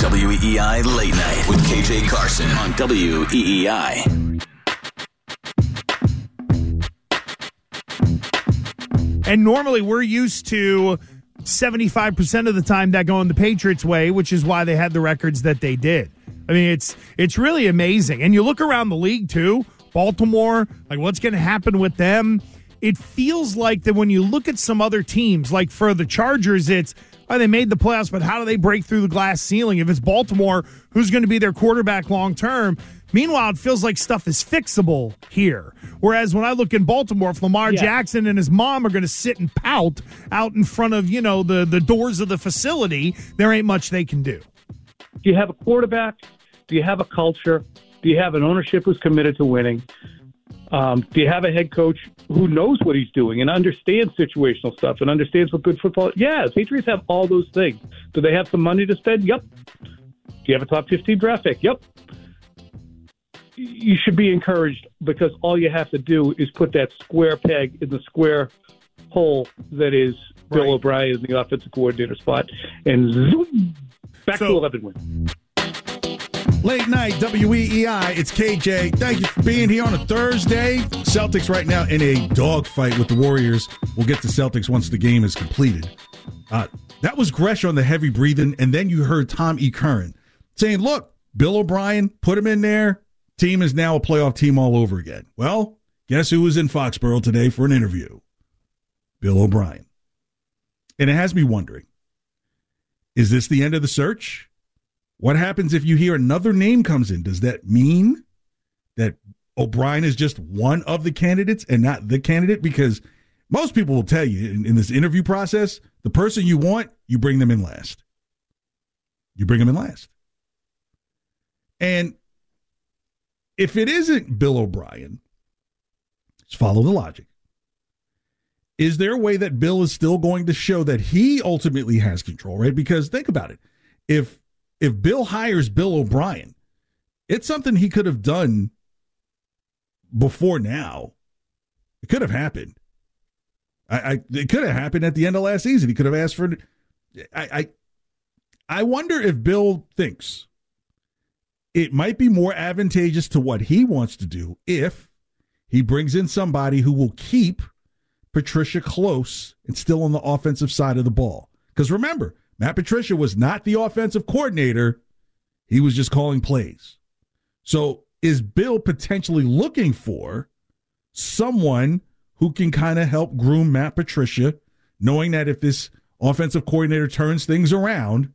WEEI Late Night with KJ Carson on WEEI. And normally we're used to 75% of the time that going the Patriots way, which is why they had the records that they did. I mean, it's it's really amazing. And you look around the league too, Baltimore, like what's going to happen with them? It feels like that when you look at some other teams, like for the Chargers, it's oh, they made the playoffs, but how do they break through the glass ceiling? If it's Baltimore, who's going to be their quarterback long term? Meanwhile, it feels like stuff is fixable here. Whereas when I look in Baltimore, if Lamar Yeah. Jackson and his mom are going to sit and pout out in front of you know the the doors of the facility, there ain't much they can do. Do you have a quarterback? Do you have a culture? Do you have an ownership who's committed to winning? Um, do you have a head coach who knows what he's doing and understands situational stuff and understands what good football? Yeah, Patriots have all those things. Do they have some money to spend? Yep. Do you have a top 15 draft pick? Yep. You should be encouraged because all you have to do is put that square peg in the square hole that is Bill O'Brien in the offensive coordinator spot, and zoom, back to 11 wins. Late night, WEEI. It's KJ. Thank you for being here on a Thursday. Celtics right now in a dogfight with the Warriors. We'll get to Celtics once the game is completed. Uh, that was Gresh on the heavy breathing, and then you heard Tom E. Curran saying, "Look, Bill O'Brien put him in there. Team is now a playoff team all over again." Well, guess who was in Foxborough today for an interview? Bill O'Brien. And it has me wondering: Is this the end of the search? What happens if you hear another name comes in? Does that mean that O'Brien is just one of the candidates and not the candidate? Because most people will tell you in, in this interview process, the person you want, you bring them in last. You bring them in last. And if it isn't Bill O'Brien, just follow the logic. Is there a way that Bill is still going to show that he ultimately has control, right? Because think about it. If if Bill hires Bill O'Brien, it's something he could have done before now. It could have happened. I, I it could have happened at the end of last season. He could have asked for. I, I I wonder if Bill thinks it might be more advantageous to what he wants to do if he brings in somebody who will keep Patricia close and still on the offensive side of the ball. Because remember, Matt Patricia was not the offensive coordinator, he was just calling plays. So is Bill potentially looking for someone who can kind of help groom Matt Patricia, knowing that if this offensive coordinator turns things around,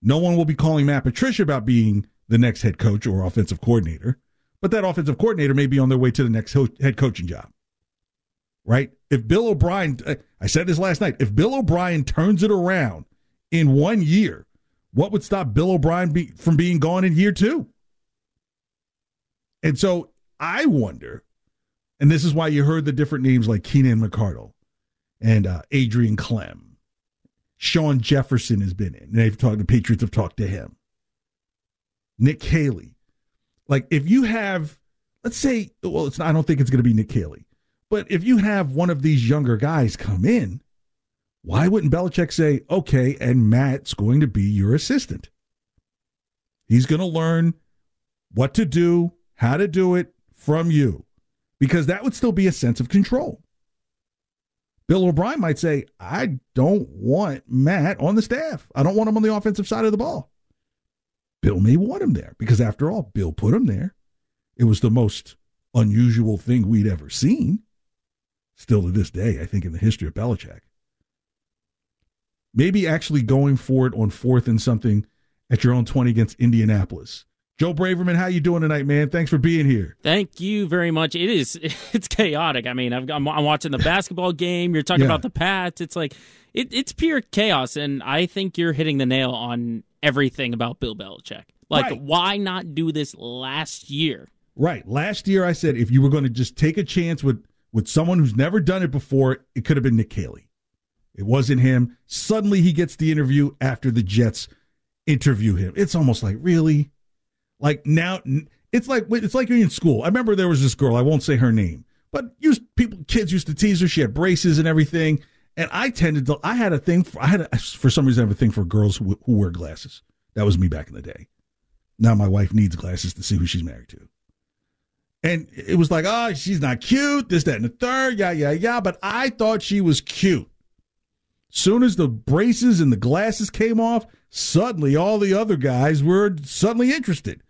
no one will be calling Matt Patricia about being the next head coach or offensive coordinator, but that offensive coordinator may be on their way to the next head coaching job. Right? If Bill O'Brien, I said this last night, if Bill O'Brien turns it around in one year, what would stop Bill O'Brien be, from being gone in year two? And so I wonder, and this is why you heard the different names like Keenan McCardell and uh, Adrian Klemm. Shawn Jefferson has been in. And They've talked. The Patriots have talked to him. Nick Caley. Like if you have, let's say, well, it's not, I don't think it's going to be Nick Caley, but if you have one of these younger guys come in, why wouldn't Belichick say, okay, and Matt's going to be your assistant? He's going to learn what to do, how to do it from you, because that would still be a sense of control. Bill O'Brien might say, I don't want Matt on the staff. I don't want him on the offensive side of the ball. Bill may want him there because, after all, Bill put him there. It was the most unusual thing we'd ever seen. Still to this day, I think, in the history of Belichick. Maybe actually going for it on fourth and something at your own 20 against Indianapolis. Joe Braverman, how you doing tonight, man? Thanks for being here. Thank you very much. It is it's chaotic. I mean, i am watching the basketball game. You're talking yeah. about the Pats. It's like it, it's pure chaos, and I think you're hitting the nail on everything about Bill Belichick. Like, right. why not do this last year? Right. Last year, I said if you were going to just take a chance with with someone who's never done it before, it could have been Nick Caley. It wasn't him. Suddenly, he gets the interview after the Jets interview him. It's almost like really like now, it's like it's like you're in school. I remember there was this girl. I won't say her name, but used people, kids used to tease her. She had braces and everything, and I tended to. I had a thing. For, I had a, for some reason I have a thing for girls who, who wear glasses. That was me back in the day. Now my wife needs glasses to see who she's married to. And it was like, oh, she's not cute, this, that, and the third, yeah, yeah, yeah. But I thought she was cute. Soon as the braces and the glasses came off, suddenly all the other guys were suddenly interested.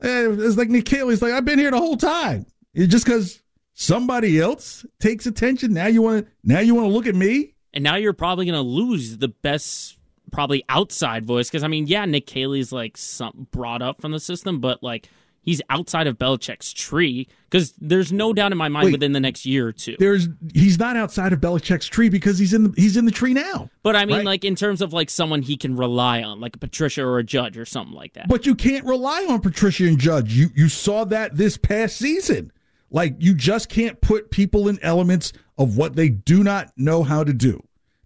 It's like Nick Caley's like, I've been here the whole time. It's just because somebody else takes attention. Now you want to now you want to look at me? And now you're probably gonna lose the best probably outside voice. Because I mean, yeah, Nick Caley's like some brought up from the system, but like he's outside of Belichick's tree because there's no doubt in my mind Wait, within the next year or two. There's he's not outside of Belichick's tree because he's in the he's in the tree now. But I mean, right? like in terms of like someone he can rely on, like a Patricia or a Judge or something like that. But you can't rely on Patricia and Judge. You you saw that this past season. Like you just can't put people in elements of what they do not know how to do.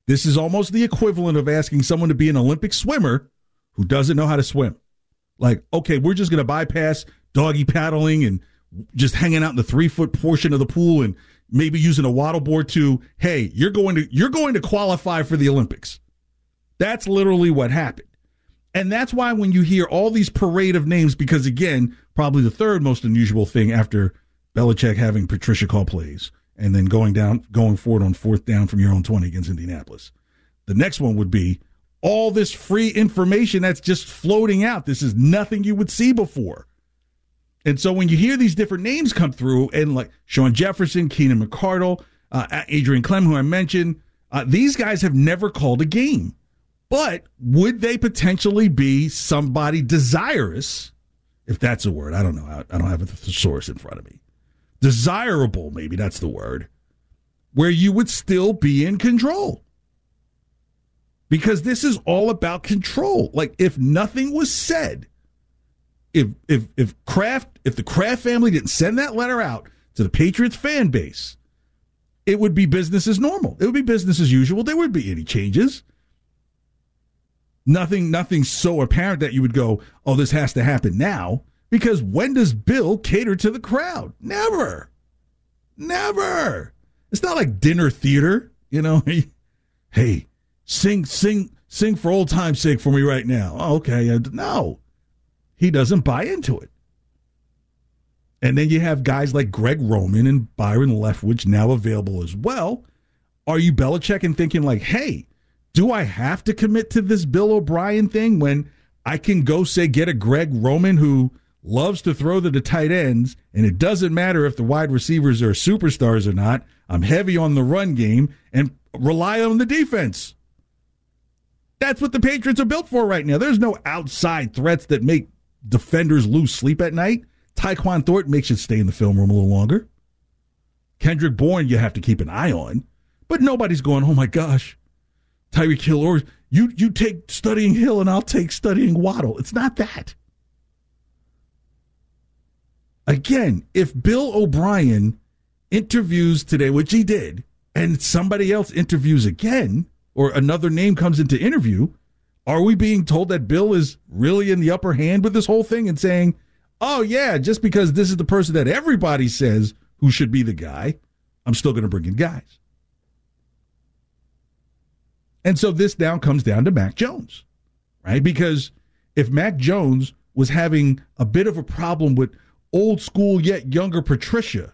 This is almost the equivalent of asking someone to be an Olympic swimmer who doesn't know how to swim. Like, okay, we're just going to bypass doggy paddling and just hanging out in the three foot portion of the pool and maybe using a waddle board to, hey, you're going to you're going to qualify for the Olympics. That's literally what happened. And that's why when you hear all these parade of names, because again, probably the third most unusual thing after Belichick having Patricia call plays and then going down, going forward on fourth down from your own 20 against Indianapolis. The next one would be all this free information that's just floating out. This is nothing you would see before. And so when you hear these different names come through, and like Shawn Jefferson, Keenan McCardell, uh, Adrian Klemm, who I mentioned, uh, these guys have never called a game. But would they potentially be somebody desirous, if that's a word? I don't know. I, I don't have a source in front of me. Desirable, maybe that's the word, where you would still be in control. Because this is all about control. Like, if nothing was said, if if if Kraft if the Kraft family didn't send that letter out to the Patriots fan base, it would be business as normal. It would be business as usual. There would be any changes. Nothing nothing so apparent that you would go, "Oh, this has to happen now." Because when does Bill cater to the crowd? Never. Never. It's not like dinner theater, you know. hey, sing sing sing for old time's sake for me right now. Oh, okay. No he doesn't buy into it. And then you have guys like Greg Roman and Byron Leftwich now available as well. Are you Belichick and thinking like, hey, do I have to commit to this Bill O'Brien thing when I can go say get a Greg Roman who loves to throw to the tight ends, and it doesn't matter if the wide receivers are superstars or not. I'm heavy on the run game and rely on the defense. That's what the Patriots are built for right now. There's no outside threats that make defenders lose sleep at night. Tyquan Thornton makes you stay in the film room a little longer. Kendrick Bourne, you have to keep an eye on, but nobody's going, oh my gosh, Tyreek Hill, or you, you take studying Hill and I'll take studying Waddle. It's not that. Again, if Bill O'Brien interviews today, which he did, and somebody else interviews again, or another name comes into interview, are we being told that Bill is really in the upper hand with this whole thing and saying, oh, yeah, just because this is the person that everybody says who should be the guy, I'm still going to bring in guys? And so this now comes down to Mac Jones, right? Because if Mac Jones was having a bit of a problem with old school yet younger Patricia,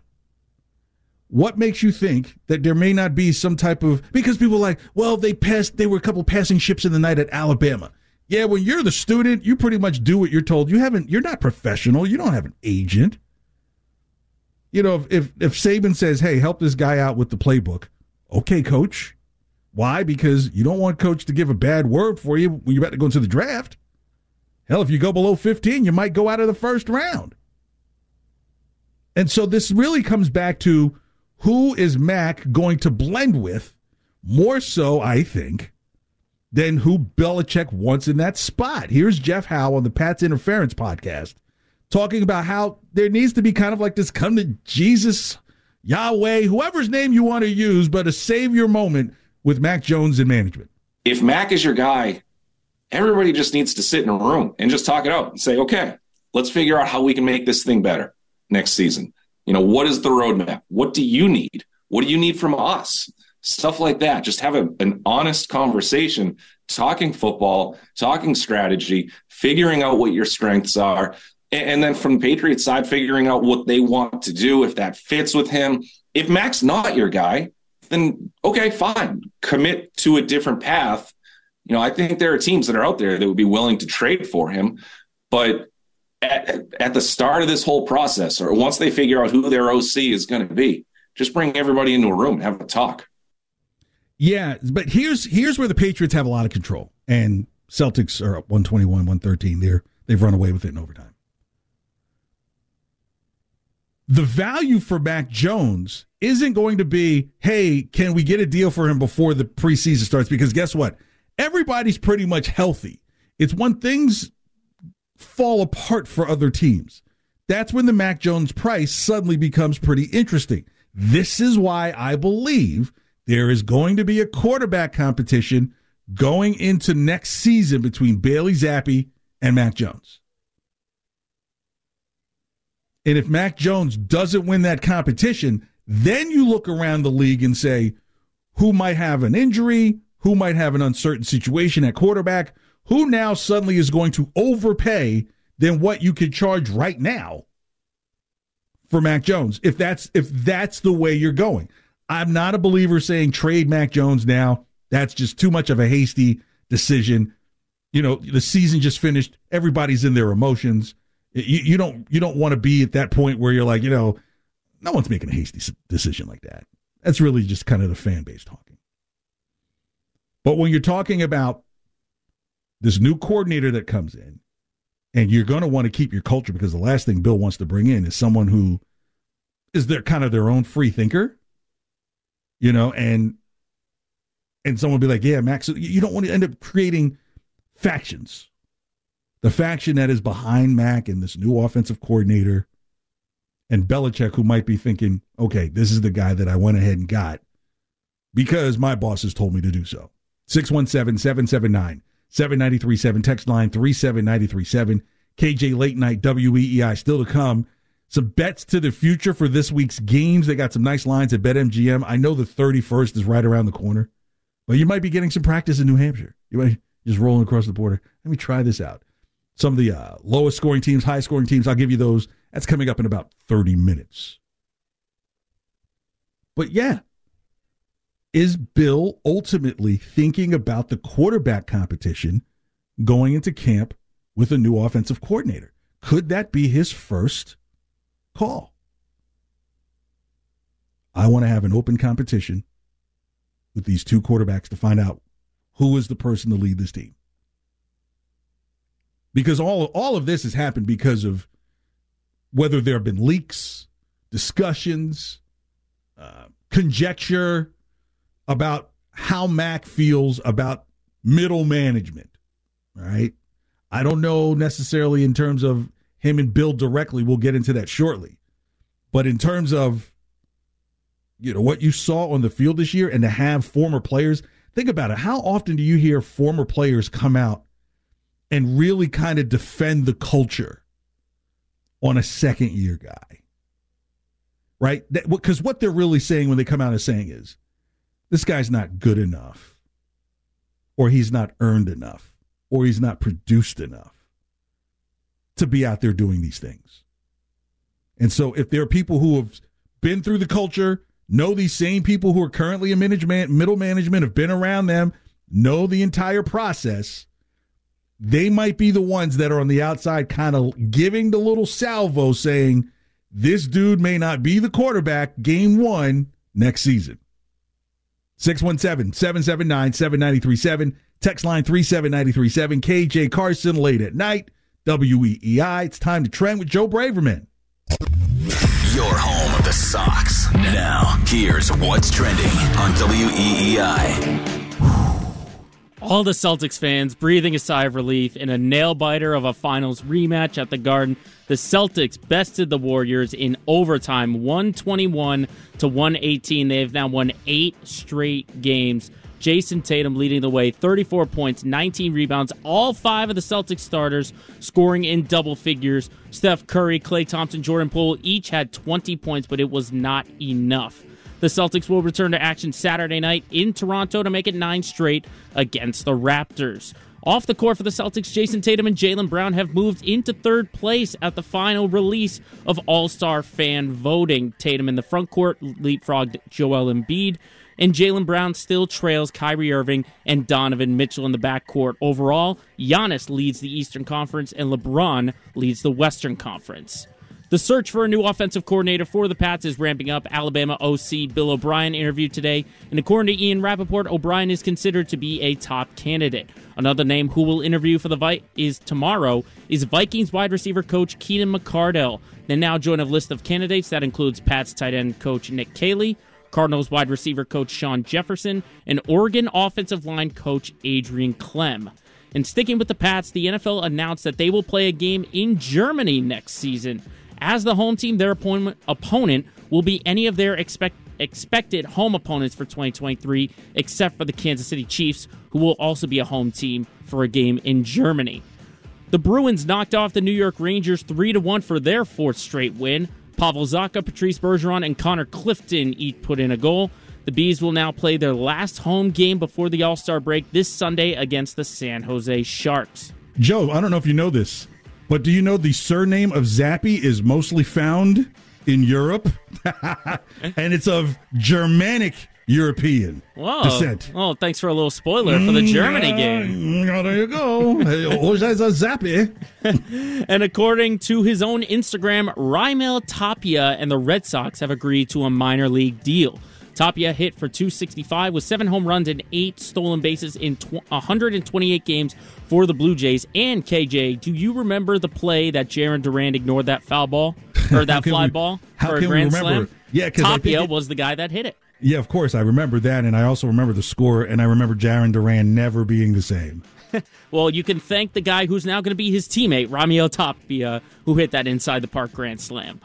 what makes you think that there may not be some type of because people like, well, they passed they were a couple passing ships in the night at Alabama. Yeah, when you're the student, you pretty much do what you're told. You haven't you're not professional. You don't have an agent. You know, if if, if Saban says, "Hey, help this guy out with the playbook," okay, coach. Why? Because you don't want coach to give a bad word for you when you're about to go into the draft. Hell, if you go below 15, you might go out of the first round. And so this really comes back to who is Mac going to blend with more so, I think, than who Belichick wants in that spot. Here's Jeff Howe on the Pat's Interference podcast talking about how there needs to be kind of like this come to Jesus, Yahweh, whoever's name you want to use, but a savior moment with Mac Jones in management. If Mac is your guy, everybody just needs to sit in a room and just talk it out and say, okay, let's figure out how we can make this thing better next season. You know, what is the roadmap? What do you need? What do you need from us? Stuff like that. Just have a, an honest conversation, talking football, talking strategy, figuring out what your strengths are. And then from the Patriots side, figuring out what they want to do, if that fits with him. If Mac's not your guy, then okay, fine. Commit to a different path. You know, I think there are teams that are out there that would be willing to trade for him. But at, at the start of this whole process, or once they figure out who their OC is going to be, just bring everybody into a room and have a talk. Yeah, but here's here's where the Patriots have a lot of control, and Celtics are up 121, 113. They're they've run away with it in overtime. The value for Mac Jones isn't going to be, hey, can we get a deal for him before the preseason starts? Because guess what? Everybody's pretty much healthy. It's when things fall apart for other teams. That's when the Mac Jones price suddenly becomes pretty interesting. This is why I believe there is going to be a quarterback competition going into next season between Bailey Zappe and Mac Jones. And if Mac Jones doesn't win that competition, then you look around the league and say, who might have an injury? Who might have an uncertain situation at quarterback? Who now suddenly is going to overpay than what you could charge right now for Mac Jones? If that's if that's the way you're going. I'm not a believer saying trade Mac Jones now. That's just too much of a hasty decision. You know, the season just finished. Everybody's in their emotions. You, you don't you don't want to be at that point where you're like, you know, no one's making a hasty decision like that. That's really just kind of the fan base talking. But when you're talking about this new coordinator that comes in, and you're going to want to keep your culture because the last thing Bill wants to bring in is someone who is their kind of their own free thinker, you know, and and someone be like, yeah, Max, you don't want to end up creating factions. The faction that is behind Mac and this new offensive coordinator and Belichick, who might be thinking, okay, this is the guy that I went ahead and got because my bosses told me to do so. 617 779 7937, text line 37937. KJ Late Night WEEI still to come. Some bets to the future for this week's games. They got some nice lines at BetMGM. I know the 31st is right around the corner, but you might be getting some practice in New Hampshire. You might just rolling across the border. Let me try this out. Some of the uh, lowest scoring teams, high scoring teams, I'll give you those. That's coming up in about 30 minutes. But yeah, is Bill ultimately thinking about the quarterback competition going into camp with a new offensive coordinator? Could that be his first call? I want to have an open competition with these two quarterbacks to find out who is the person to lead this team. Because all all of this has happened because of whether there have been leaks, discussions, uh, conjecture, about how Mac feels about middle management. Right? I don't know necessarily in terms of him and Bill directly. We'll get into that shortly. But in terms of you know what you saw on the field this year and to have former players, think about it. How often do you hear former players come out and really kind of defend the culture on a second year guy? Right? Because what they're really saying when they come out and saying is, this guy's not good enough, or he's not earned enough, or he's not produced enough to be out there doing these things. And so, if there are people who have been through the culture, know these same people who are currently in management, middle management, have been around them, know the entire process. They might be the ones that are on the outside, kind of giving the little salvo, saying, This dude may not be the quarterback game one next season. 617 779 7937. Text line 37937. KJ Carson late at night. WEEI. It's time to trend with Joe Braverman. Your home of the Sox. Now, here's what's trending on WEEI. All the Celtics fans breathing a sigh of relief in a nail biter of a finals rematch at the Garden. The Celtics bested the Warriors in overtime, 121 to 118. They have now won eight straight games. Jayson Tatum leading the way, 34 points, 19 rebounds, all five of the Celtics starters scoring in double figures. Steph Curry, Klay Thompson, Jordan Poole each had 20 points, but it was not enough. The Celtics will return to action Saturday night in Toronto to make it nine straight against the Raptors. Off the court for the Celtics, Jayson Tatum and Jaylen Brown have moved into third place at the final release of All Star fan voting. Tatum in the front court leapfrogged Joel Embiid, and Jaylen Brown still trails Kyrie Irving and Donovan Mitchell in the backcourt. Overall, Giannis leads the Eastern Conference, and LeBron leads the Western Conference. The search for a new offensive coordinator for the Pats is ramping up. Alabama OC Bill O'Brien interviewed today, and according to Ian Rapoport, O'Brien is considered to be a top candidate. Another name who will interview for the Vi- is tomorrow is Vikings wide receiver coach Keenan McCardell. They now join a list of candidates that includes Pats tight end coach Nick Caley, Cardinals wide receiver coach Shawn Jefferson, and Oregon offensive line coach Adrian Klemm. And sticking with the Pats, the NFL announced that they will play a game in Germany next season. As the home team, their opponent, will be any of their expect, expected home opponents for 2023, except for the Kansas City Chiefs, who will also be a home team for a game in Germany. The Bruins knocked off the New York Rangers 3 1 for their fourth straight win. Pavel Zacha, Patrice Bergeron, and Connor Clifton each put in a goal. The Bees will now play their last home game before the All Star break this Sunday against the San Jose Sharks. Joe, I don't know if you know this, but do you know the surname of Zappe is mostly found in Europe? and it's of Germanic European Whoa. descent. Oh, thanks for a little spoiler for the Germany game. Mm, there you go. Zappe. And according to his own Instagram, Raimel Tapia and the Red Sox have agreed to a minor league deal. Tapia hit for 265 with seven home runs and eight stolen bases in tw- 128 games for the Blue Jays. And KJ, do you remember the play that Jarren Duran ignored that foul ball or that fly we- ball for a grand slam? Yeah, Tapia it- was the guy that hit it. Yeah, of course. I remember that. And I also remember the score. And I remember Jarren Duran never being the same. Well, you can thank the guy who's now going to be his teammate, Ramio Tapia, who hit that inside the park grand slam.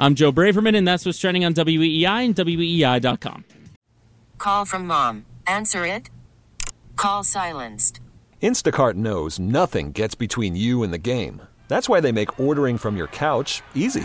I'm Joe Braverman, and that's what's trending on WEEI and E WEEI.com. Call from mom. Answer it. Call silenced. Instacart knows nothing gets between you and the game. That's why they make ordering from your couch easy.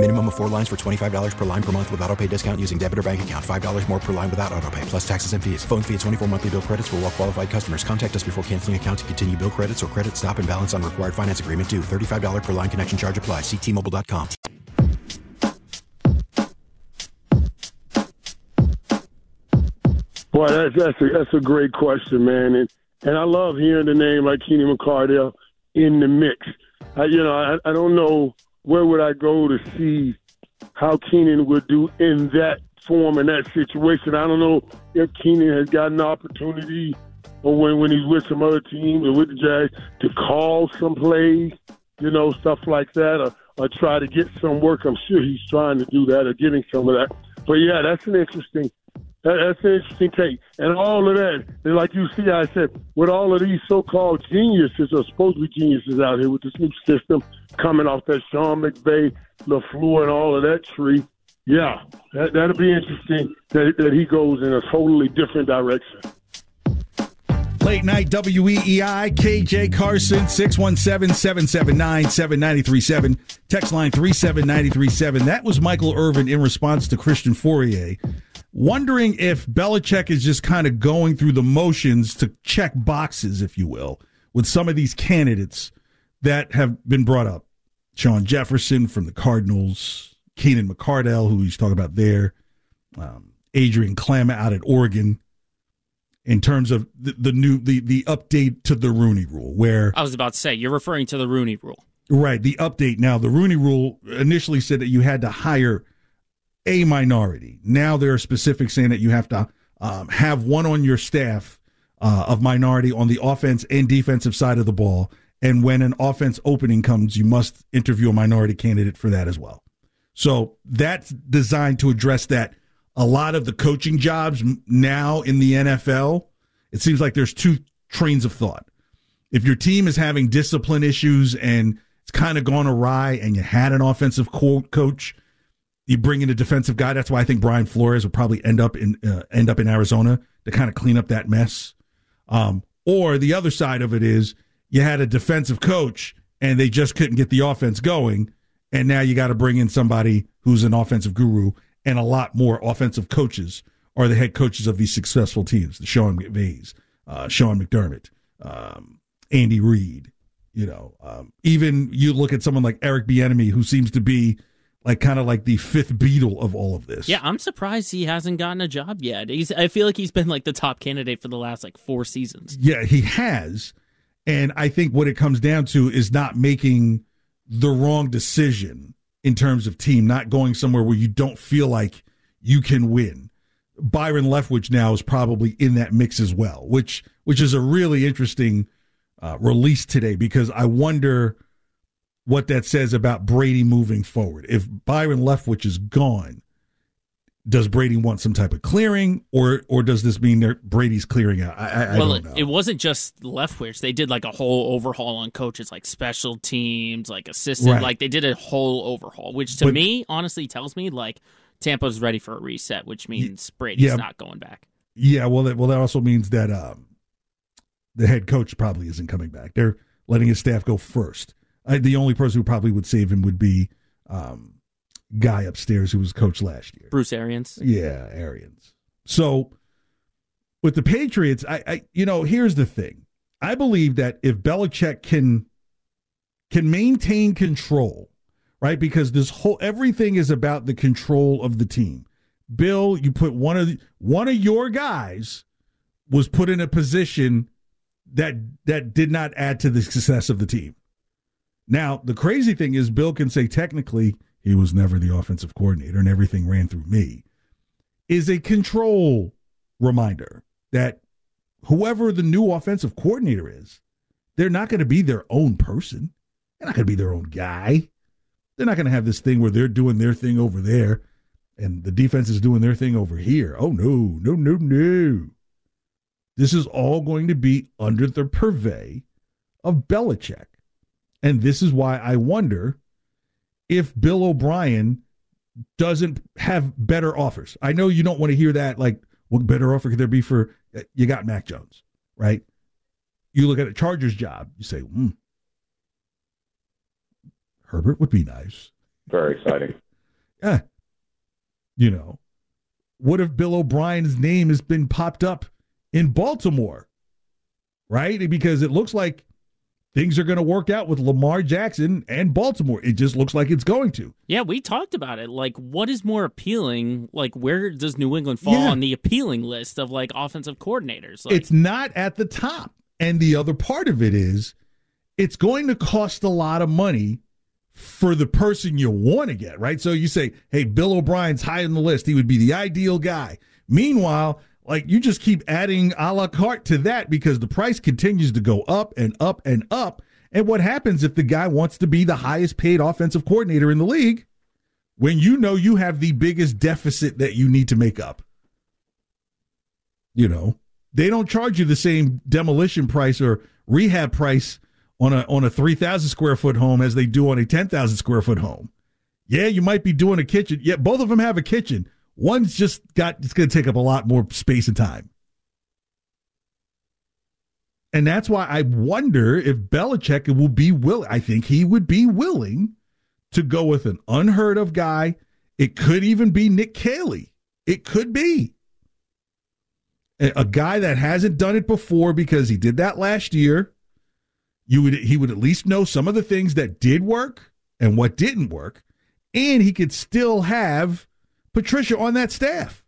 Minimum of four lines for $25 per line per month with auto pay discount using debit or bank account. $5 more per line without auto pay, plus taxes and fees. Phone fee at 24 monthly bill credits for all well qualified customers. Contact us before canceling account to continue bill credits or credit stop and balance on required finance agreement due. $35 per line connection charge apply. Ctmobile.com. Boy, that's that's a, that's a great question, man, and and I love hearing the name like Keenan McCardell in the mix. I, you know, I, I don't know where would I go to see how Keenan would do in that form in that situation. I don't know if Keenan has got an opportunity or when when he's with some other teams or with the Jags to call some plays, you know, stuff like that, or or try to get some work. I'm sure he's trying to do that or getting some of that. But yeah, that's an interesting That, that's an interesting take. And all of that, like you see, I said, with all of these so-called geniuses or supposed to be geniuses out here with this new system coming off that Sean McVay, LaFleur, and all of that tree, yeah, that, that'll be interesting that, that he goes in a totally different direction. Late night WEEI, KJ Carson, 617 779 7937. Text line 37937. That was Michael Irvin in response to Christian Fauria, wondering if Belichick is just kind of going through the motions to check boxes, if you will, with some of these candidates that have been brought up. Shawn Jefferson from the Cardinals, Keenan McCardell, who he's talking about there, um, Adrian Klemm out at Oregon in terms of the, the new the the update to the Rooney Rule, where I was about to say you're referring to the Rooney Rule, right? The update now. The Rooney Rule initially said that you had to hire a minority. Now there are specifics saying that you have to um, have one on your staff uh, of minority on the offense and defensive side of the ball. And when an offense opening comes, you must interview a minority candidate for that as well. So that's designed to address that a lot of the coaching jobs now in the NFL, it seems like there's two trains of thought. If your team is having discipline issues and it's kind of gone awry and you had an offensive coach, you bring in a defensive guy. That's why I think Brian Flores will probably end up in uh, end up in Arizona to kind of clean up that mess. Um, or the other side of it is you had a defensive coach and they just couldn't get the offense going, and now you got to bring in somebody who's an offensive guru and a lot more offensive coaches are the head coaches of these successful teams. The Sean McVays, uh, Sean McDermott, um, Andy Reid. You know, um, even you look at someone like Eric Bieniemy, who seems to be like kind of like the fifth Beatle of all of this. Yeah, I'm surprised he hasn't gotten a job yet. He's I feel like he's been like the top candidate for the last like four seasons. Yeah, he has. And I think what it comes down to is not making the wrong decision in terms of team, not going somewhere where you don't feel like you can win. Byron Leftwich now is probably in that mix as well, which which is a really interesting uh, release today because I wonder what that says about Brady moving forward. If Byron Leftwich is gone, does Brady want some type of clearing, or or does this mean that Brady's clearing out? I, I, well, I don't know. it wasn't just Leftwich. They did like a whole overhaul on coaches, like special teams, like assistant. Right. Like they did a whole overhaul, which to But- me honestly tells me like Tampa's ready for a reset, which means Brady's yeah. not going back. Yeah, well, that well that also means that um, the head coach probably isn't coming back. They're letting his staff go first. I, the only person who probably would save him would be um, guy upstairs who was coach last year. Bruce Arians. Yeah, Arians. So with the Patriots, I, I you know, here's the thing. I believe that if Belichick can can maintain control, right? Because this whole everything is about the control of the team. Bill, you put one of the, one of your guys was put in a position that that did not add to the success of the team. Now, the crazy thing is Bill can say technically he was never the offensive coordinator and everything ran through me. Is a control reminder that whoever the new offensive coordinator is, they're not going to be their own person. They're not going to be their own guy. They're not going to have this thing where they're doing their thing over there and the defense is doing their thing over here. Oh, no, no, no, no. This is all going to be under the purvey of Belichick. And this is why I wonder if Bill O'Brien doesn't have better offers. I know you don't want to hear that. Like, what better offer could there be for you got Mac Jones, right? You look at a Chargers job, you say, hmm, Herbert would be nice. Very exciting. Yeah. You know, what if Bill O'Brien's name has been popped up in Baltimore? Right? Because it looks like things are going to work out with Lamar Jackson and Baltimore. It just looks like it's going to. Yeah, we talked about it. Like, what is more appealing? Like, where does New England fall Yeah. on the appealing list of like offensive coordinators? Like, it's not at the top. And the other part of it is it's going to cost a lot of money for the person you want to get, right? So you say, hey, Bill O'Brien's high on the list. He would be the ideal guy. Meanwhile, like you just keep adding a la carte to that because the price continues to go up and up and up. And what happens if the guy wants to be the highest paid offensive coordinator in the league when you know you have the biggest deficit that you need to make up? You know, they don't charge you the same demolition price or rehab price on a on a three thousand square foot home as they do on a ten thousand square foot home. Yeah, you might be doing a kitchen. Yeah, both of them have a kitchen. One's just got it's going to take up a lot more space and time. And that's why I wonder if Belichick will be willing. I think he would be willing to go with an unheard of guy. It could even be Nick Caley. It could be a guy that hasn't done it before because he did that last year. You would he would at least know some of the things that did work and what didn't work, and he could still have Patricia on that staff.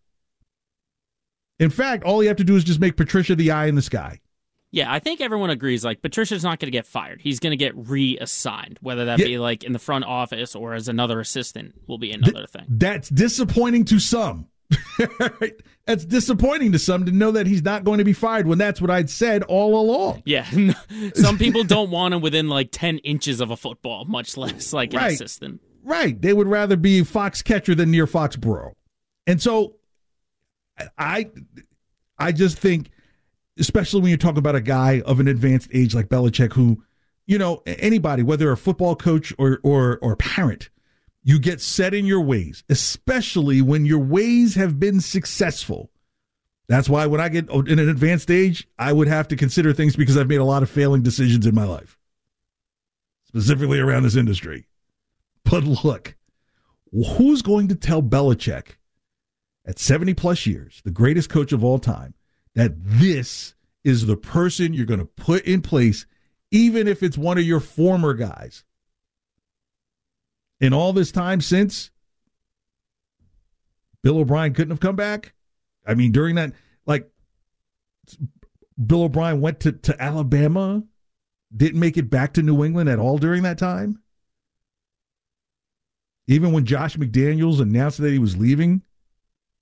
In fact, all you have to do is just make Patricia the eye in the sky. Yeah, I think everyone agrees. Like Patricia's not going to get fired; he's going to get reassigned, whether that yeah. be like in the front office or as another assistant will be another Th- thing. That's disappointing to some. that's disappointing to some to know that he's not going to be fired when that's what I'd said all along. Yeah, some people don't want him within like ten inches of a football, much less like right. an assistant. Right, they would rather be fox catcher than near Foxborough, and so I, I just think especially when you're talking about a guy of an advanced age like Belichick, who, you know, anybody, whether a football coach or or or parent, you get set in your ways, especially when your ways have been successful. That's why when I get in an advanced age, I would have to consider things because I've made a lot of failing decisions in my life, specifically around this industry. But look, who's going to tell Belichick at 70 plus years, the greatest coach of all time, that this is the person you're going to put in place, even if it's one of your former guys. In all this time since, Bill O'Brien couldn't have come back. I mean, during that, like, Bill O'Brien went to, to Alabama, didn't make it back to New England at all during that time. Even when Josh McDaniels announced that he was leaving,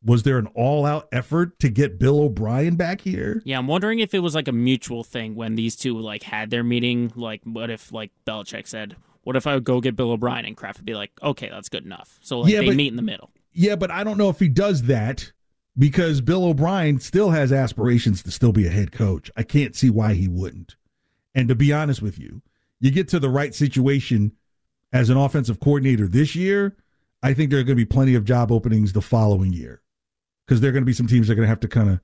was there an all out effort to get Bill O'Brien back here? Yeah, I'm wondering if it was like a mutual thing when these two like had their meeting. Like, what if like Belichick said, "What if I would go get Bill O'Brien?" and Kraft would be like, "Okay, that's good enough." So like, yeah, they but, meet in the middle. Yeah, but I don't know if he does that because Bill O'Brien still has aspirations to still be a head coach. I can't see why he wouldn't. And to be honest with you, you get to the right situation as an offensive coordinator this year. I think there are going to be plenty of job openings the following year because there are going to be some teams that are going to have to kind of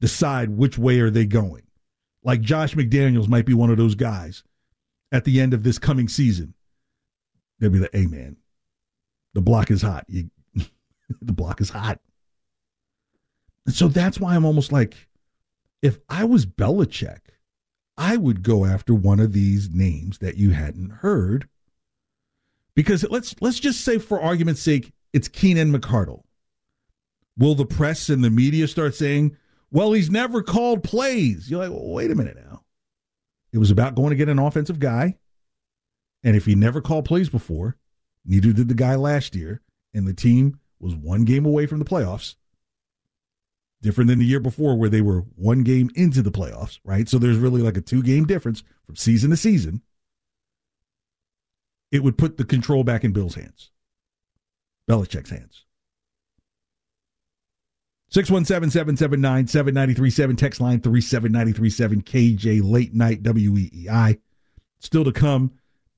decide which way are they going. Like Josh McDaniels might be one of those guys at the end of this coming season. They'll be like, "Hey, man, the block is hot. You, the block is hot." And so that's why I'm almost like, if I was Belichick, I would go after one of these names that you hadn't heard. Because let's let's just say, for argument's sake, it's Keenan McCardell. Will the press and the media start saying, well, he's never called plays? You're like, well, wait a minute now. It was about going to get an offensive guy. And if he never called plays before, neither did the guy last year, and the team was one game away from the playoffs. Different than the year before, where they were one game into the playoffs, right? So there's really like a two game difference from season to season. It would put the control back in Bill's hands, Belichick's hands. 617 779 7937. Text line 37937. KJ Late Night WEEI. Still to come.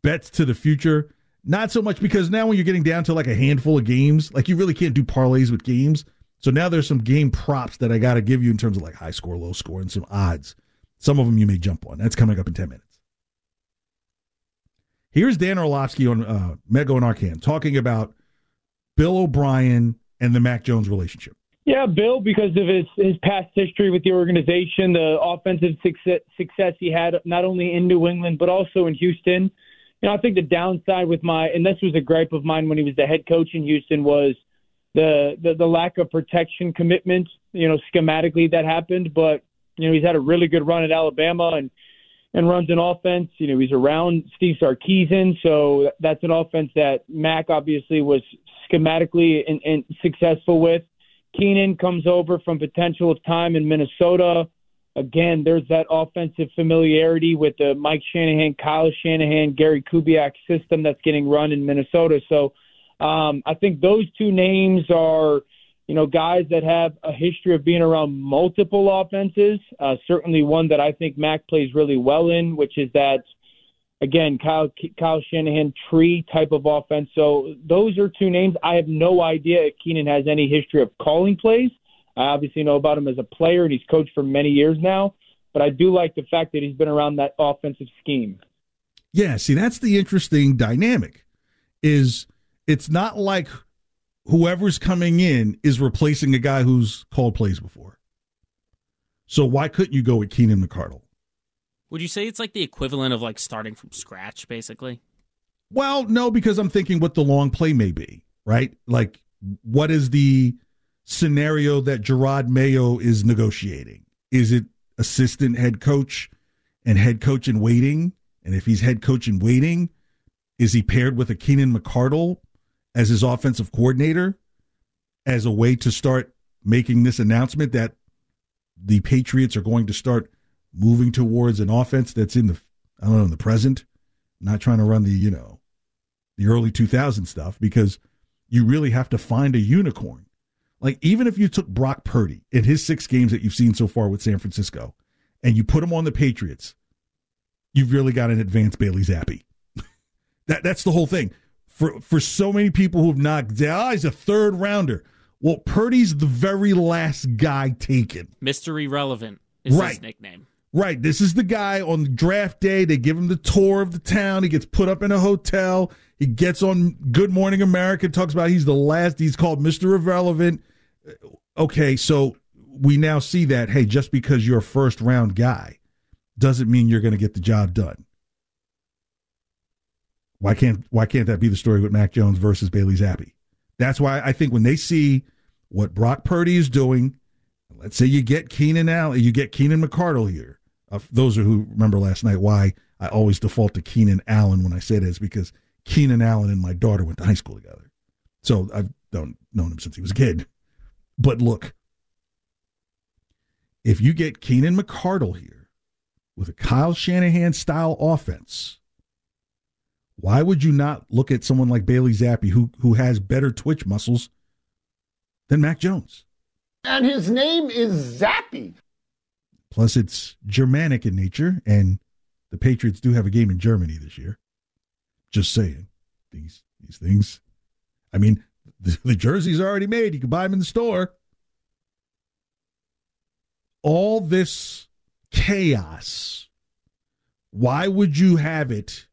Bets to the future. Not so much because now when you're getting down to like a handful of games, like you really can't do parlays with games. So now there's some game props that I got to give you in terms of like high score, low score, and some odds. Some of them you may jump on. That's coming up in 10 minutes. Here's Dan Orlovsky on uh, Mego and Arcand talking about Bill O'Brien and the Mac Jones relationship. Yeah, Bill, because of his his past history with the organization, the offensive success, success he had not only in New England but also in Houston. You know, I think the downside with my and this was a gripe of mine when he was the head coach in Houston was the the, the lack of protection commitment. You know, schematically that happened, but you know he's had a really good run at Alabama and and runs an offense. You know, he's around Steve Sarkisian, so that's an offense that Mac obviously was schematically and, and successful with. Keenan comes over from potential of time in Minnesota. Again, there's that offensive familiarity with the Mike Shanahan, Kyle Shanahan, Gary Kubiak system that's getting run in Minnesota. So um, I think those two names are you know, guys that have a history of being around multiple offenses. Uh, certainly one that I think Mac plays really well in, which is that, again, Kyle, Kyle Shanahan tree type of offense. So those are two names. I have no idea if Keenan has any history of calling plays. I obviously know about him as a player, and he's coached for many years now. But I do like the fact that he's been around that offensive scheme. Yeah, see, that's the interesting dynamic. Is it's not like whoever's coming in is replacing a guy who's called plays before. So why couldn't you go with Keenan McCardell? Would you say it's like the equivalent of like starting from scratch, basically? Well, no, because I'm thinking what the long play may be, right? Like, what is the scenario that Jerod Mayo is negotiating? Is it assistant head coach and head coach in waiting? And if he's head coach in waiting, is he paired with a Keenan McCardell as his offensive coordinator as a way to start making this announcement that the Patriots are going to start moving towards an offense that's in the I don't know in the present, not trying to run the you know the early 2000 stuff because you really have to find a unicorn. Like even if you took Brock Purdy in his six games that you've seen so far with San Francisco, and you put him on the Patriots, you've really got an advanced Bailey Zappe. that that's the whole thing for for so many people who've knocked down. Oh, he's a third rounder. Well, Purdy's the very last guy taken. Mr. Irrelevant is Right. his nickname. Right. This is the guy on draft day. They give him the tour of the town. He gets put up in a hotel. He gets on Good Morning America, talks about he's the last. He's called Mr. Irrelevant. Uh, okay, so we now see that, hey, just because you're a first round guy doesn't mean you're going to get the job done. Why can't why can't that be the story with Mac Jones versus Bailey Zappe? That's why I think when they see what Brock Purdy is doing, let's say you get Keenan Allen, you get Keenan McCardell here. Uh, those are who remember last night why I always default to Keenan Allen when I say this because Keenan Allen and my daughter went to high school together. So I've known, known him since he was a kid. But look, if you get Keenan McCardell here with a Kyle Shanahan style offense, why would you not look at someone like Bailey Zappe who who has better twitch muscles than Mac Jones? And his name is Zappe. Plus, it's Germanic in nature, and the Patriots do have a game in Germany this year. Just saying, these these things. I mean, the, the jerseys are already made. You can buy them in the store. All this chaos. Why would you have it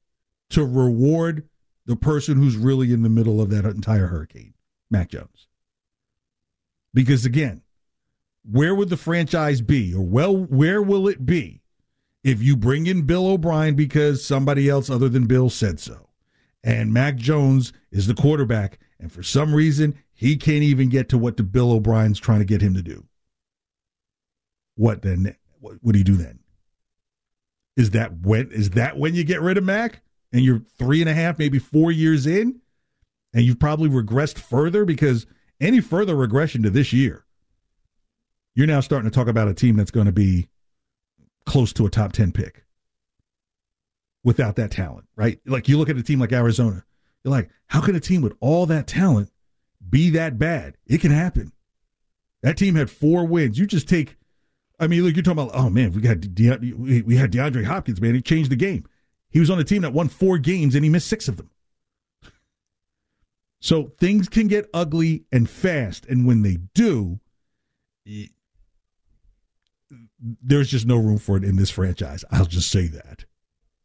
to reward the person who's really in the middle of that entire hurricane, Mac Jones? Because again, where would the franchise be, or well, where will it be if you bring in Bill O'Brien because somebody else other than Bill said so, and Mac Jones is the quarterback, and for some reason he can't even get to what the Bill O'Brien's trying to get him to do? What then? What, what do you do then? Is that when is that when you get rid of Mac and you're three and a half, maybe four years in, and you've probably regressed further because any further regression to this year, you're now starting to talk about a team that's going to be close to a top 10 pick without that talent, right? Like you look at a team like Arizona, you're like, how can a team with all that talent be that bad? It can happen. That team had four wins. You just take, I mean, look, you're talking about, oh man, we got De- we had DeAndre Hopkins, man. He changed the game. He was on a team that won four games and he missed six of them. So things can get ugly and fast, and when they do, there's just no room for it in this franchise. I'll just say that.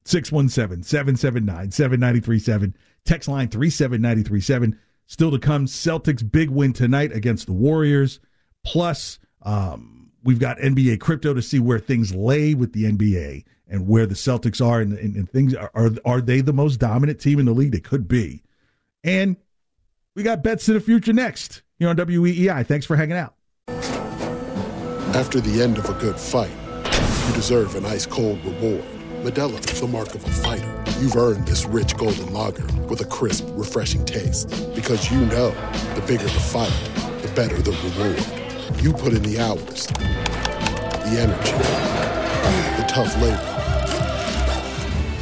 617 779 7937. Text line 37937. Still to come, Celtics big win tonight against the Warriors. Plus, um, we've got NBA crypto to see where things lay with the NBA and where the Celtics are and, and, and things. Are, are are they the most dominant team in the league? They could be. And we got bets to the future next here on WEEI. Thanks for hanging out. After the end of a good fight, you deserve an ice cold reward. Modelo is the mark of a fighter. You've earned this rich golden lager with a crisp, refreshing taste. Because you know the bigger the fight, the better the reward. You put in the hours, the energy, the tough labor.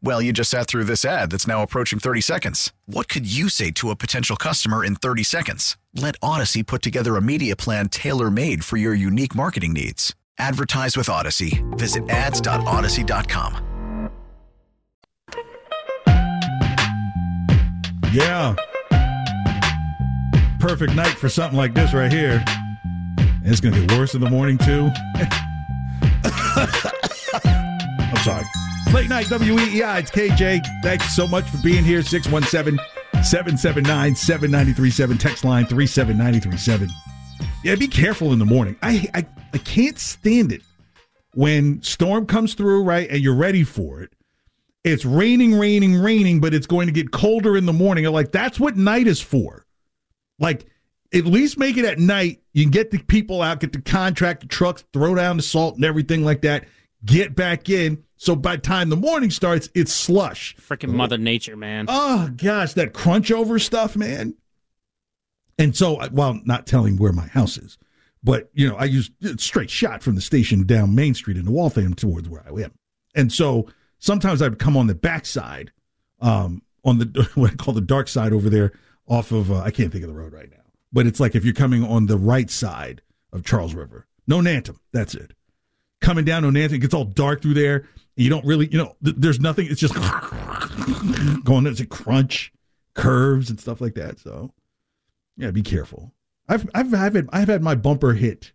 Well, you just sat through this ad that's now approaching 30 seconds. What could you say to a potential customer in 30 seconds? Let Audacy put together a media plan tailor made for your unique marketing needs. Advertise with Audacy. Visit ads.audacy.com. Yeah. Perfect night for something like this right here. It's going to get worse in the morning, too. I'm sorry. Late night WEEI. It's KJ. Thank you so much for being here. 617 779 7937. Text line 37937. Yeah, be careful in the morning. I, I I can't stand it when storm comes through, right, and you're ready for it. It's raining, raining, raining, but it's going to get colder in the morning. Like, that's what night is for. Like, at least make it at night. You can get the people out, get the contractor trucks, throw down the salt and everything like that. Get back in. So by the time the morning starts, it's slush. Freaking Mother Nature, man. Oh gosh, that crunch over stuff, man. And so, while not telling where my house is, but you know, I use straight shot from the station down Main Street into Waltham towards where I am. And so sometimes I'd come on the backside, um, on the what I call the dark side over there, off of uh, I can't think of the road right now, but it's like if you're coming on the right side of Charles River, Nonantum, that's it. Coming down Nonantum, it gets all dark through there. You don't really, you know, th- there's nothing. It's just going. There's a crunch, curves and stuff like that. So, yeah, be careful. I've I've I've had, I've had my bumper hit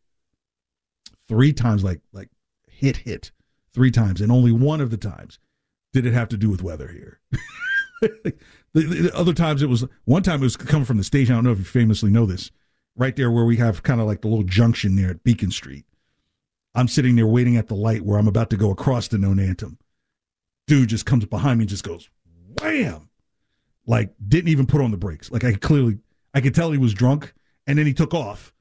three times, like like hit hit three times, and only one of the times did it have to do with weather here. the, the, other times it was one time it was coming from the station. I don't know if you famously know this. Right there where we have kind of like the little junction there at Beacon Street. I'm sitting there waiting at the light where I'm about to go across the Nonantum. Dude just comes behind me and just goes wham, like didn't even put on the brakes. Like I clearly I could tell he was drunk, and then he took off,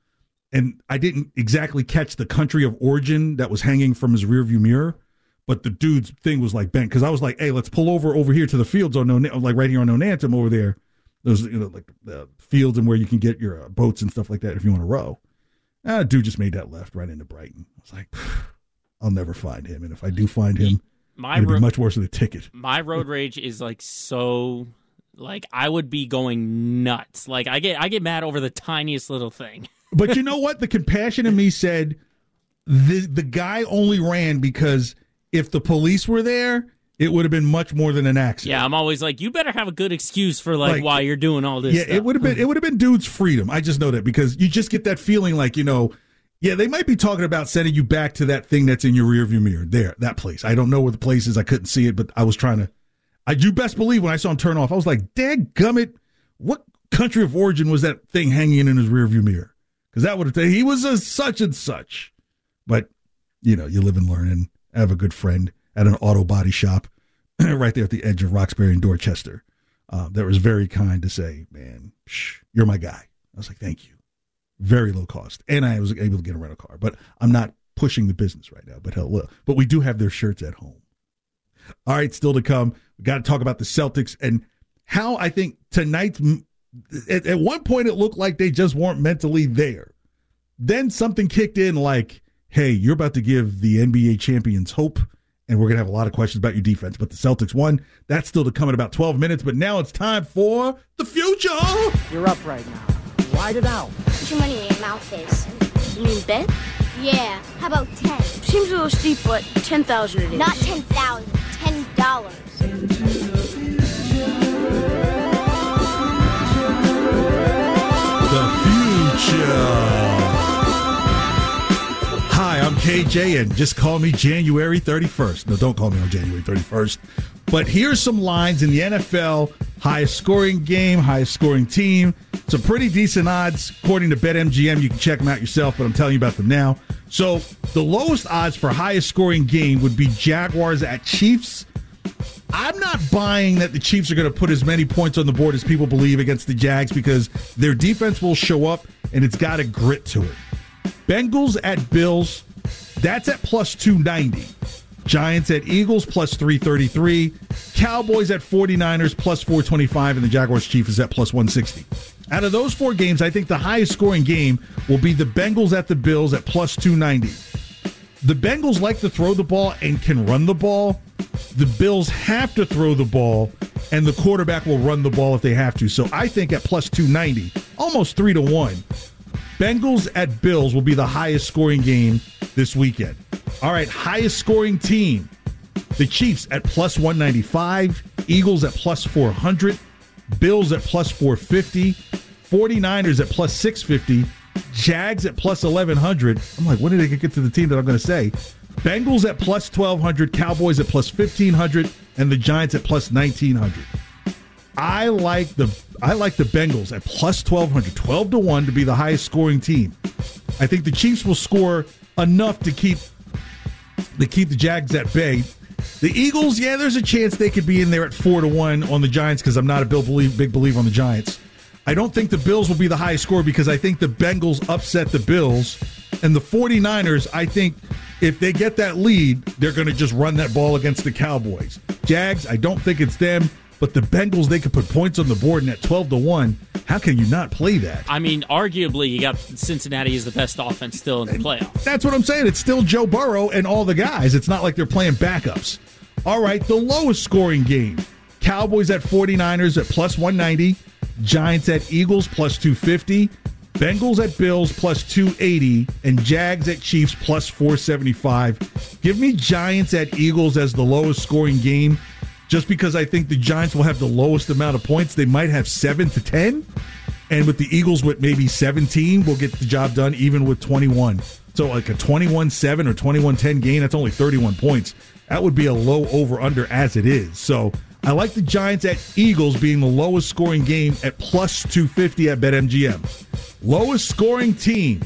and I didn't exactly catch the country of origin that was hanging from his rearview mirror but the dude's thing was like bent because I was like, "Hey, let's pull over over here to the fields on no, like right here on Nonantum over there. Those you know like the fields and where you can get your uh, boats and stuff like that if you want to row." Ah, dude just made that left right into Brighton. I was like, "I'll never find him, and if I do find him, my it'd ro- be much worse than a ticket." My road rage is like so like I would be going nuts. Like I get I get mad over the tiniest little thing. but you know what? The compassion in me said the the guy only ran because if the police were there, it would have been much more than an accident. Yeah, I'm always like, you better have a good excuse for like, Like, why you're doing all this. Yeah, stuff. it would have been it would have been dude's freedom. I just know that because you just get that feeling like you know, yeah, they might be talking about sending you back to that thing that's in your rearview mirror. There, that place. I don't know where the place is. I couldn't see it, but I was trying to. I you best believe when I saw him turn off, I was like, "Dad, gummit! What country of origin was that thing hanging in his rearview mirror?" Because that would have he was a such and such. But you know, you live and learn. And I have a good friend at an auto body shop right there at the edge of Roxbury and Dorchester uh, that was very kind to say, "Man, you're my guy." I was like, "Thank you." Very low cost, and I was able to get a rental car. But I'm not pushing the business right now. But hell, well, but we do have their shirts at home. All right, still to come. We got to talk about the Celtics and how I think tonight, At, at one point, it looked like they just weren't mentally there. Then something kicked in, like, "Hey, you're about to give the NBA champions hope." And we're going to have a lot of questions about your defense. But the Celtics won. That's still to come in about 12 minutes. But now it's time for the future. You're up right now. Ride it out. Put your money in your mouth is. You mean bet? Yeah. How about ten? Seems a little steep, but ten thousand it is. Not ten thousand. Ten dollars. The future. KJ, and just call me January 31st. No, don't call me on January 31st. But here's some lines in the NFL highest scoring game, highest scoring team. Some pretty decent odds according to BetMGM. You can check them out yourself, but I'm telling you about them now. So the lowest odds for highest scoring game would be Jaguars at Chiefs. I'm not buying that the Chiefs are going to put as many points on the board as people believe against the Jags because their defense will show up and it's got a grit to it. Bengals at Bills. That's at plus 290. Giants at Eagles plus 333. Cowboys at 49ers plus 425. And the Jaguars Chiefs is at plus 160. Out of those four games, I think the highest scoring game will be the Bengals at the Bills at plus 290. The Bengals like to throw the ball and can run the ball. The Bills have to throw the ball, and the quarterback will run the ball if they have to. So I think at plus 290, almost three to one, Bengals at Bills will be the highest scoring game this weekend. All right, highest scoring team. The Chiefs at plus 195, Eagles at plus 400, Bills at plus 450, 49ers at plus 650, Jags at plus 1100. I'm like, when did they get to the team that I'm going to say? Bengals at plus 1200, Cowboys at plus 1500, and the Giants at plus 1900. I like the I like the Bengals at plus 1200, 12 to 1 to be the highest scoring team. I think the Chiefs will score enough to keep to keep the Jags at bay. The Eagles, yeah, there's a chance they could be in there at 4 to 1 on the Giants because I'm not a believe, big believer on the Giants. I don't think the Bills will be the highest score because I think the Bengals upset the Bills. And the 49ers, I think if they get that lead, they're going to just run that ball against the Cowboys. Jags, I don't think it's them. But the Bengals, they could put points on the board, and at 12 to 1, how can you not play that? I mean, arguably, you got Cincinnati is the best offense still in the playoffs. That's what I'm saying. It's still Joe Burrow and all the guys. It's not like they're playing backups. All right, the lowest scoring game Cowboys at 49ers at plus 190, Giants at Eagles plus 250. Bengals at Bills plus 280 and Jags at Chiefs plus 475. Give me Giants at Eagles as the lowest scoring game just because I think the Giants will have the lowest amount of points. They might have 7 to 10 and with the Eagles with maybe 17 we'll get the job done even with 21. So like a 21-7 or 21-10 game that's only 31 points. That would be a low over under as it is. So I like the Giants at Eagles being the lowest scoring game at plus 250 at BetMGM. Lowest scoring team,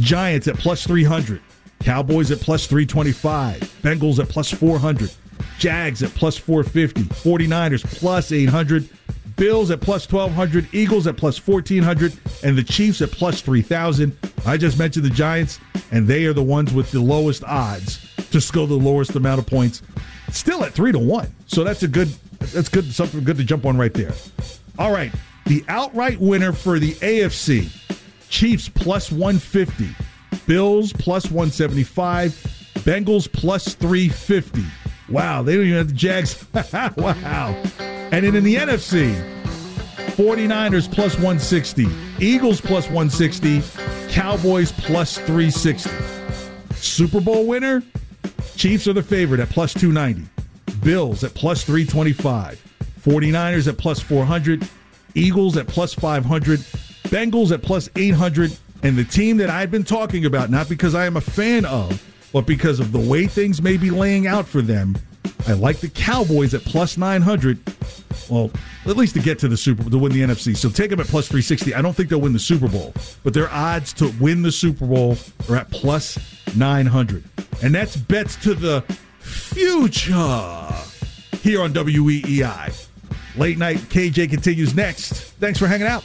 Giants at plus 300. Cowboys at plus 325. Bengals at plus 400. Jags at plus 450. 49ers plus 800. Bills at plus 1200. Eagles at plus 1400. And the Chiefs at plus 3000. I just mentioned the Giants, and they are the ones with the lowest odds to score the lowest amount of points. Still at 3 to 1. So that's a good that's good something good to jump on right there. All right. The outright winner for the AFC Chiefs plus 150, Bills plus 175, Bengals plus 350. Wow, they don't even have the Jags. wow. And then in the NFC, 49ers plus 160, Eagles plus 160, Cowboys plus 360. Super Bowl winner, Chiefs are the favorite at plus 290, Bills at plus 325, 49ers at plus 400, Eagles at plus 500, Bengals at plus 800, and the team that I've been talking about, not because I am a fan of, but because of the way things may be laying out for them, I like the Cowboys at plus 900. Well, at least to get to the Super Bowl, to win the NFC. So take them at plus 360. I don't think they'll win the Super Bowl, but their odds to win the Super Bowl are at plus 900. And that's bets to the future here on WEEI. Late night KJ continues next. Thanks for hanging out.